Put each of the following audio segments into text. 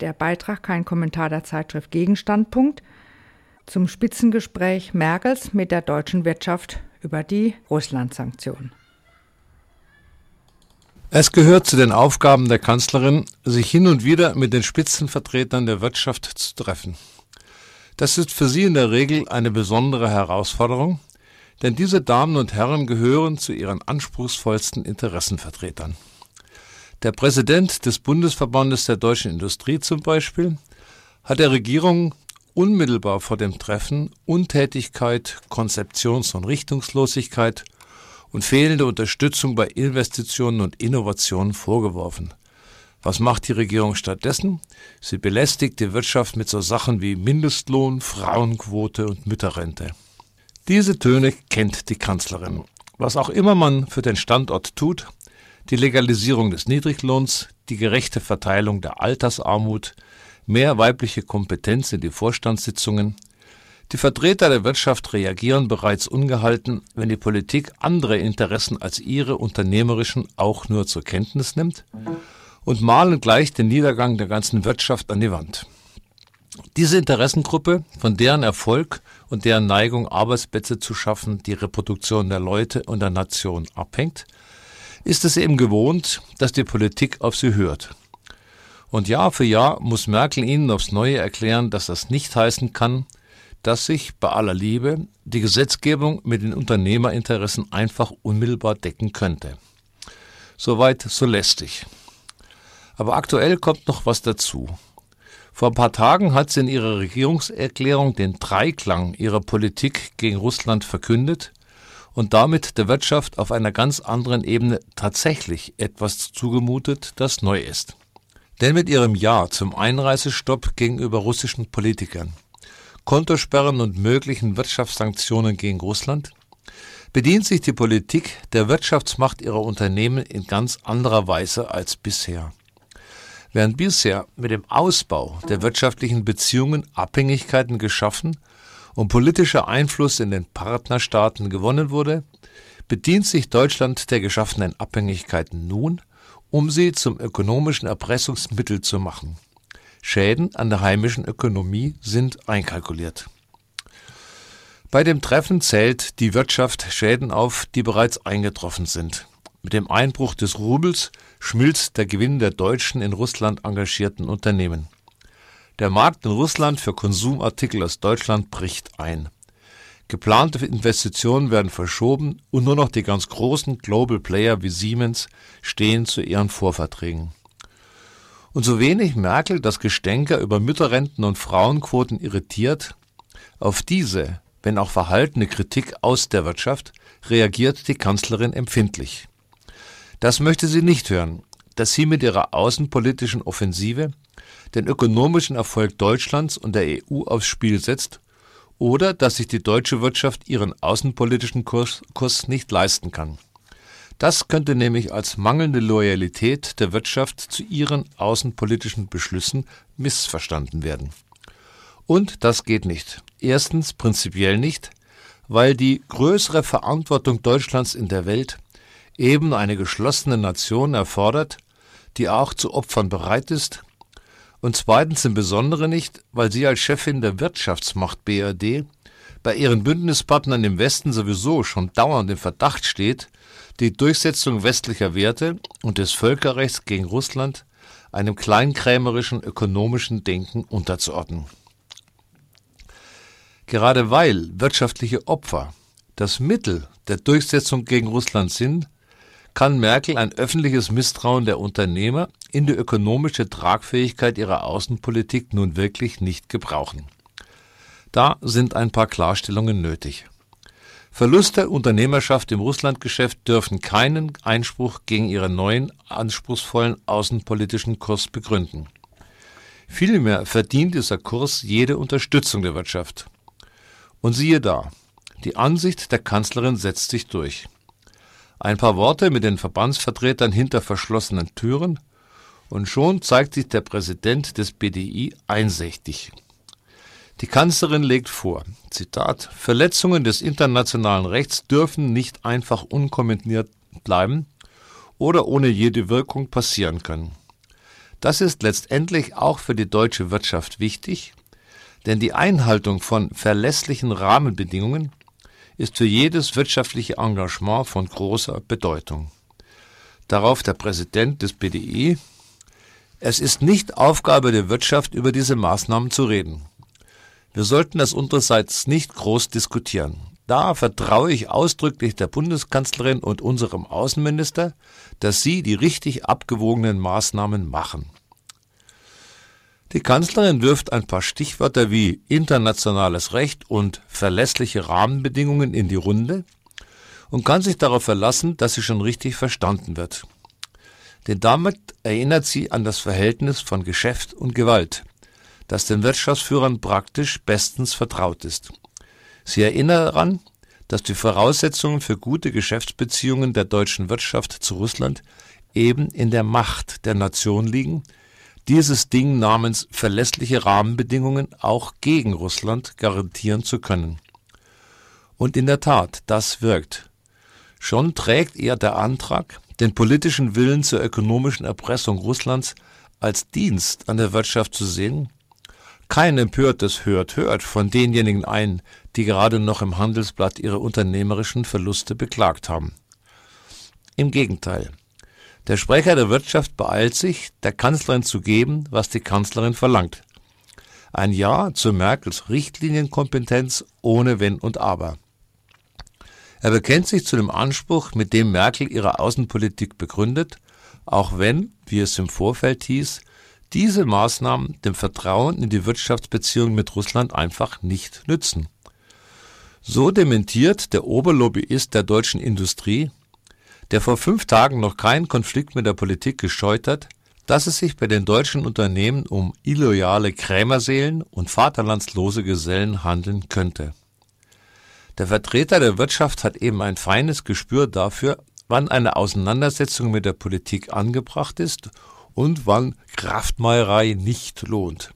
Der Beitrag kein Kommentar der Zeitschrift Gegenstandpunkt zum Spitzengespräch Merkels mit der deutschen Wirtschaft über die Russland-Sanktionen. Es gehört zu den Aufgaben der Kanzlerin, sich hin und wieder mit den Spitzenvertretern der Wirtschaft zu treffen. Das ist für sie in der Regel eine besondere Herausforderung, denn diese Damen und Herren gehören zu ihren anspruchsvollsten Interessenvertretern. Der Präsident des Bundesverbandes der deutschen Industrie zum Beispiel hat der Regierung unmittelbar vor dem Treffen Untätigkeit, Konzeptions- und Richtungslosigkeit und fehlende Unterstützung bei Investitionen und Innovationen vorgeworfen. Was macht die Regierung stattdessen? Sie belästigt die Wirtschaft mit so Sachen wie Mindestlohn, Frauenquote und Mütterrente. Diese Töne kennt die Kanzlerin. Was auch immer man für den Standort tut, die Legalisierung des Niedriglohns, die gerechte Verteilung der Altersarmut, mehr weibliche Kompetenz in die Vorstandssitzungen, die Vertreter der Wirtschaft reagieren bereits ungehalten, wenn die Politik andere Interessen als ihre unternehmerischen auch nur zur Kenntnis nimmt und malen gleich den Niedergang der ganzen Wirtschaft an die Wand. Diese Interessengruppe, von deren Erfolg und deren Neigung, Arbeitsplätze zu schaffen, die Reproduktion der Leute und der Nation abhängt, ist es eben gewohnt, dass die Politik auf sie hört. Und Jahr für Jahr muss Merkel ihnen aufs Neue erklären, dass das nicht heißen kann, dass sich bei aller Liebe die Gesetzgebung mit den Unternehmerinteressen einfach unmittelbar decken könnte. Soweit so lästig. Aber aktuell kommt noch was dazu. Vor ein paar Tagen hat sie in ihrer Regierungserklärung den Dreiklang ihrer Politik gegen Russland verkündet und damit der Wirtschaft auf einer ganz anderen Ebene tatsächlich etwas zugemutet, das neu ist. Denn mit ihrem Ja zum Einreisestopp gegenüber russischen Politikern, Kontosperren und möglichen Wirtschaftssanktionen gegen Russland bedient sich die Politik der Wirtschaftsmacht ihrer Unternehmen in ganz anderer Weise als bisher. Während bisher mit dem Ausbau der wirtschaftlichen Beziehungen Abhängigkeiten geschaffen und politischer Einfluss in den Partnerstaaten gewonnen wurde, bedient sich Deutschland der geschaffenen Abhängigkeiten nun, um sie zum ökonomischen Erpressungsmittel zu machen. Schäden an der heimischen Ökonomie sind einkalkuliert. Bei dem Treffen zählt die Wirtschaft Schäden auf, die bereits eingetroffen sind. Mit dem Einbruch des Rubels schmilzt der Gewinn der deutschen in Russland engagierten Unternehmen. Der Markt in Russland für Konsumartikel aus Deutschland bricht ein. Geplante Investitionen werden verschoben und nur noch die ganz großen Global Player wie Siemens stehen zu ihren Vorverträgen. Und so wenig Merkel das Gestänker über Mütterrenten und Frauenquoten irritiert, auf diese, wenn auch verhaltene Kritik aus der Wirtschaft reagiert die Kanzlerin empfindlich. Das möchte sie nicht hören, dass sie mit ihrer außenpolitischen Offensive den ökonomischen Erfolg Deutschlands und der EU aufs Spiel setzt oder dass sich die deutsche Wirtschaft ihren außenpolitischen Kurs, Kurs nicht leisten kann. Das könnte nämlich als mangelnde Loyalität der Wirtschaft zu ihren außenpolitischen Beschlüssen missverstanden werden. Und das geht nicht. Erstens prinzipiell nicht, weil die größere Verantwortung Deutschlands in der Welt eben eine geschlossene Nation erfordert, die auch zu Opfern bereit ist, und zweitens im Besonderen nicht, weil sie als Chefin der Wirtschaftsmacht BRD bei ihren Bündnispartnern im Westen sowieso schon dauernd im Verdacht steht, die Durchsetzung westlicher Werte und des Völkerrechts gegen Russland einem kleinkrämerischen ökonomischen Denken unterzuordnen. Gerade weil wirtschaftliche Opfer das Mittel der Durchsetzung gegen Russland sind, kann Merkel ein öffentliches Misstrauen der Unternehmer in die ökonomische Tragfähigkeit ihrer Außenpolitik nun wirklich nicht gebrauchen. Da sind ein paar Klarstellungen nötig. Verlust der Unternehmerschaft im Russlandgeschäft dürfen keinen Einspruch gegen ihren neuen, anspruchsvollen außenpolitischen Kurs begründen. Vielmehr verdient dieser Kurs jede Unterstützung der Wirtschaft. Und siehe da, die Ansicht der Kanzlerin setzt sich durch. Ein paar Worte mit den Verbandsvertretern hinter verschlossenen Türen und schon zeigt sich der Präsident des BDI einsichtig. Die Kanzlerin legt vor, Zitat, Verletzungen des internationalen Rechts dürfen nicht einfach unkommentiert bleiben oder ohne jede Wirkung passieren können. Das ist letztendlich auch für die deutsche Wirtschaft wichtig, denn die Einhaltung von verlässlichen Rahmenbedingungen ist für jedes wirtschaftliche Engagement von großer Bedeutung. Darauf der Präsident des BDI, es ist nicht Aufgabe der Wirtschaft, über diese Maßnahmen zu reden. Wir sollten das unsererseits nicht groß diskutieren. Da vertraue ich ausdrücklich der Bundeskanzlerin und unserem Außenminister, dass sie die richtig abgewogenen Maßnahmen machen. Die Kanzlerin wirft ein paar Stichwörter wie internationales Recht und verlässliche Rahmenbedingungen in die Runde und kann sich darauf verlassen, dass sie schon richtig verstanden wird. Denn damit erinnert sie an das Verhältnis von Geschäft und Gewalt, das den Wirtschaftsführern praktisch bestens vertraut ist. Sie erinnert daran, dass die Voraussetzungen für gute Geschäftsbeziehungen der deutschen Wirtschaft zu Russland eben in der Macht der Nation liegen, dieses Ding namens verlässliche Rahmenbedingungen auch gegen Russland garantieren zu können. Und in der Tat, das wirkt. Schon trägt er der Antrag, den politischen Willen zur ökonomischen Erpressung Russlands als Dienst an der Wirtschaft zu sehen, kein empörtes Hört, hört von denjenigen ein, die gerade noch im Handelsblatt ihre unternehmerischen Verluste beklagt haben. Im Gegenteil. Der Sprecher der Wirtschaft beeilt sich, der Kanzlerin zu geben, was die Kanzlerin verlangt. Ein Ja zu Merkels Richtlinienkompetenz ohne Wenn und Aber. Er bekennt sich zu dem Anspruch, mit dem Merkel ihre Außenpolitik begründet, auch wenn, wie es im Vorfeld hieß, diese Maßnahmen dem Vertrauen in die Wirtschaftsbeziehungen mit Russland einfach nicht nützen. So dementiert der Oberlobbyist der deutschen Industrie, der vor fünf Tagen noch keinen Konflikt mit der Politik gescheut hat, dass es sich bei den deutschen Unternehmen um illoyale Krämerseelen und vaterlandslose Gesellen handeln könnte. Der Vertreter der Wirtschaft hat eben ein feines Gespür dafür, wann eine Auseinandersetzung mit der Politik angebracht ist und wann Kraftmeierei nicht lohnt.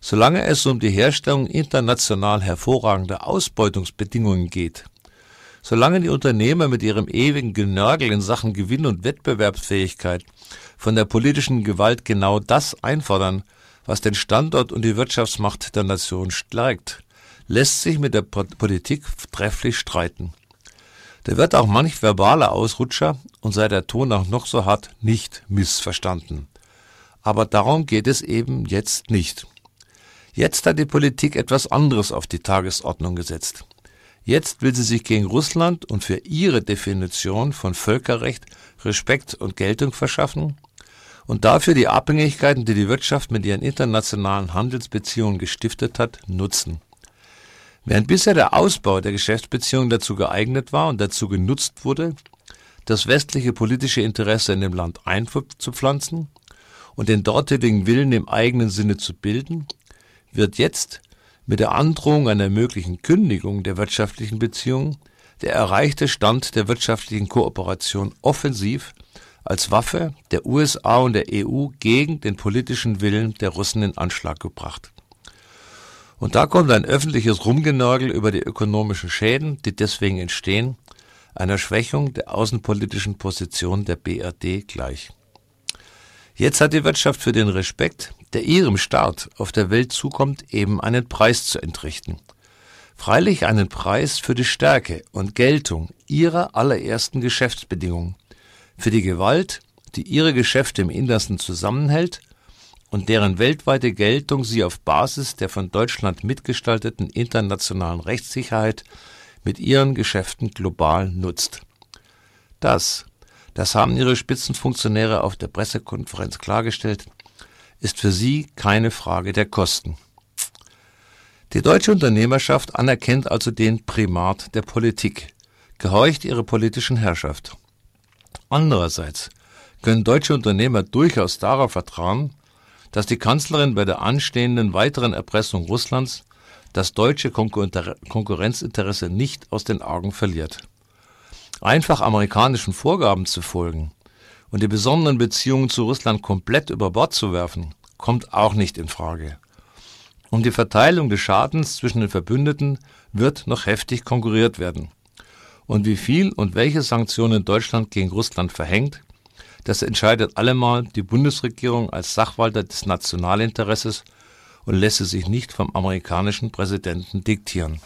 Solange es um die Herstellung international hervorragender Ausbeutungsbedingungen geht, solange die Unternehmer mit ihrem ewigen Genörgel in Sachen Gewinn und Wettbewerbsfähigkeit von der politischen Gewalt genau das einfordern, was den Standort und die Wirtschaftsmacht der Nation stärkt, lässt sich mit der Politik trefflich streiten. Da wird auch manch verbaler Ausrutscher, und sei der Ton auch noch so hart, nicht missverstanden. Aber darum geht es eben jetzt nicht. Jetzt hat die Politik etwas anderes auf die Tagesordnung gesetzt. Jetzt will sie sich gegen Russland und für ihre Definition von Völkerrecht Respekt und Geltung verschaffen und dafür die Abhängigkeiten, die die Wirtschaft mit ihren internationalen Handelsbeziehungen gestiftet hat, nutzen. Während bisher der Ausbau der Geschäftsbeziehungen dazu geeignet war und dazu genutzt wurde, das westliche politische Interesse in dem Land einzupflanzen und den dortigen Willen im eigenen Sinne zu bilden, wird jetzt mit der Androhung einer möglichen Kündigung der wirtschaftlichen Beziehungen der erreichte Stand der wirtschaftlichen Kooperation offensiv als Waffe der USA und der EU gegen den politischen Willen der Russen in Anschlag gebracht. Und da kommt ein öffentliches Rumgenörgel über die ökonomischen Schäden, die deswegen entstehen, einer Schwächung der außenpolitischen Position der BRD gleich. Jetzt hat die Wirtschaft für den Respekt, der ihrem Staat auf der Welt zukommt, eben einen Preis zu entrichten. Freilich einen Preis für die Stärke und Geltung ihrer allerersten Geschäftsbedingungen, für die Gewalt, die ihre Geschäfte im Innersten zusammenhält und deren weltweite Geltung sie auf Basis der von Deutschland mitgestalteten internationalen Rechtssicherheit mit ihren Geschäften global nutzt. Das, das haben ihre Spitzenfunktionäre auf der Pressekonferenz klargestellt, ist für sie keine Frage der Kosten. Die deutsche Unternehmerschaft anerkennt also den Primat der Politik, gehorcht ihrer politischen Herrschaft. Andererseits können deutsche Unternehmer durchaus darauf vertrauen, dass die Kanzlerin bei der anstehenden weiteren Erpressung Russlands das deutsche Konkurrenzinteresse nicht aus den Augen verliert. Einfach amerikanischen Vorgaben zu folgen und die besonderen Beziehungen zu Russland komplett über Bord zu werfen, kommt auch nicht in Frage. Um die Verteilung des Schadens zwischen den Verbündeten wird noch heftig konkurriert werden. Und wie viel und welche Sanktionen Deutschland gegen Russland verhängt, Das entscheidet allemal die Bundesregierung als Sachwalter des Nationalinteresses und lässt es sich nicht vom amerikanischen Präsidenten diktieren.